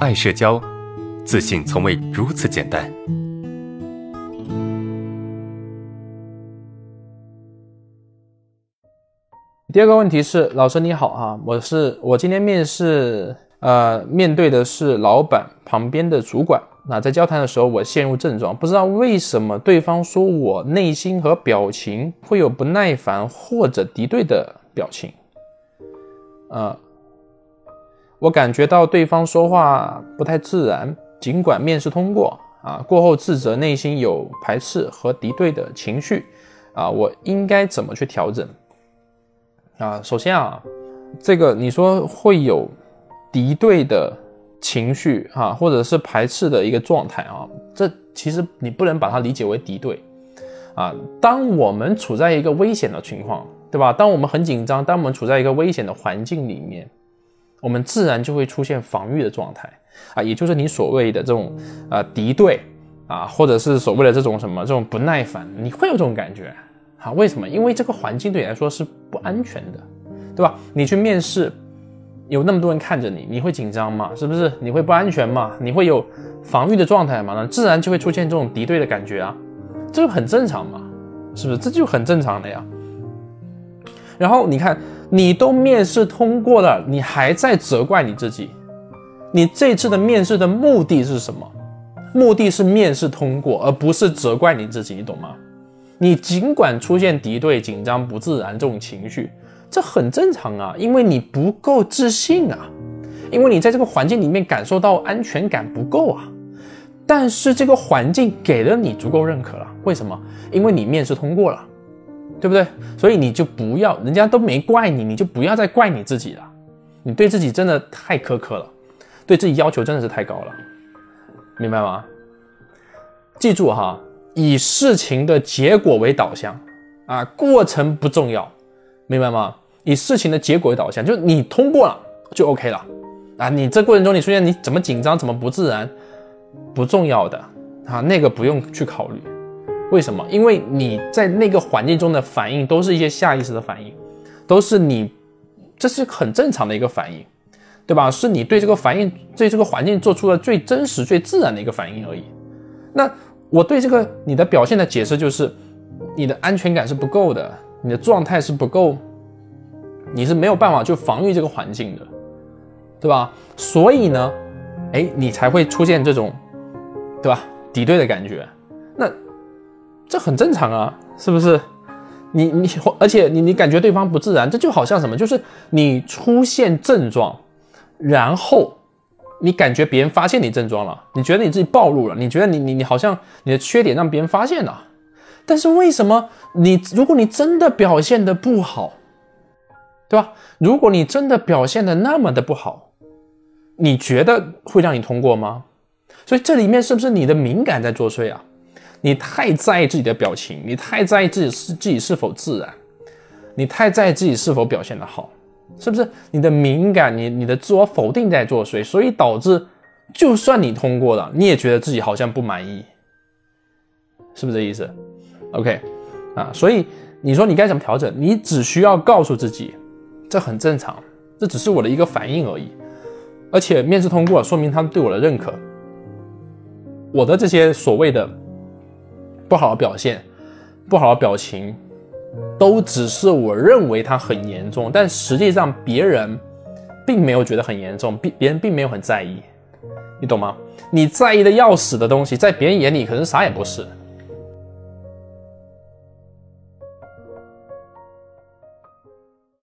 爱社交，自信从未如此简单。第二个问题是，老师你好啊，我是我今天面试，呃，面对的是老板旁边的主管。那在交谈的时候，我陷入症状，不知道为什么对方说我内心和表情会有不耐烦或者敌对的表情。呃，我感觉到对方说话不太自然，尽管面试通过啊，过后自责，内心有排斥和敌对的情绪啊，我应该怎么去调整？啊，首先啊，这个你说会有敌对的情绪啊，或者是排斥的一个状态啊，这其实你不能把它理解为敌对啊。当我们处在一个危险的情况。对吧？当我们很紧张，当我们处在一个危险的环境里面，我们自然就会出现防御的状态啊，也就是你所谓的这种呃敌对啊，或者是所谓的这种什么这种不耐烦，你会有这种感觉啊？为什么？因为这个环境对你来说是不安全的，对吧？你去面试，有那么多人看着你，你会紧张吗？是不是？你会不安全吗？你会有防御的状态吗？那自然就会出现这种敌对的感觉啊，这就很正常嘛，是不是？这就很正常的呀。然后你看，你都面试通过了，你还在责怪你自己。你这次的面试的目的是什么？目的是面试通过，而不是责怪你自己，你懂吗？你尽管出现敌对、紧张、不自然这种情绪，这很正常啊，因为你不够自信啊，因为你在这个环境里面感受到安全感不够啊。但是这个环境给了你足够认可了，为什么？因为你面试通过了。对不对？所以你就不要，人家都没怪你，你就不要再怪你自己了。你对自己真的太苛刻了，对自己要求真的是太高了，明白吗？记住哈，以事情的结果为导向啊，过程不重要，明白吗？以事情的结果为导向，就是你通过了就 OK 了啊。你这过程中你出现你怎么紧张，怎么不自然，不重要的啊，那个不用去考虑。为什么？因为你在那个环境中的反应都是一些下意识的反应，都是你，这是很正常的一个反应，对吧？是你对这个反应、对这个环境做出了最真实、最自然的一个反应而已。那我对这个你的表现的解释就是，你的安全感是不够的，你的状态是不够，你是没有办法去防御这个环境的，对吧？所以呢，哎，你才会出现这种，对吧？敌对的感觉。那。这很正常啊，是不是？你你，而且你你感觉对方不自然，这就好像什么？就是你出现症状，然后你感觉别人发现你症状了，你觉得你自己暴露了，你觉得你你你好像你的缺点让别人发现了，但是为什么你如果你真的表现的不好，对吧？如果你真的表现的那么的不好，你觉得会让你通过吗？所以这里面是不是你的敏感在作祟啊？你太在意自己的表情，你太在意自己是自己是否自然，你太在意自己是否表现的好，是不是？你的敏感，你你的自我否定在作祟，所以导致就算你通过了，你也觉得自己好像不满意，是不是这意思？OK，啊，所以你说你该怎么调整？你只需要告诉自己，这很正常，这只是我的一个反应而已，而且面试通过，说明他们对我的认可，我的这些所谓的。不好的表现，不好的表情，都只是我认为它很严重，但实际上别人并没有觉得很严重，别别人并没有很在意，你懂吗？你在意的要死的东西，在别人眼里可能啥也不是。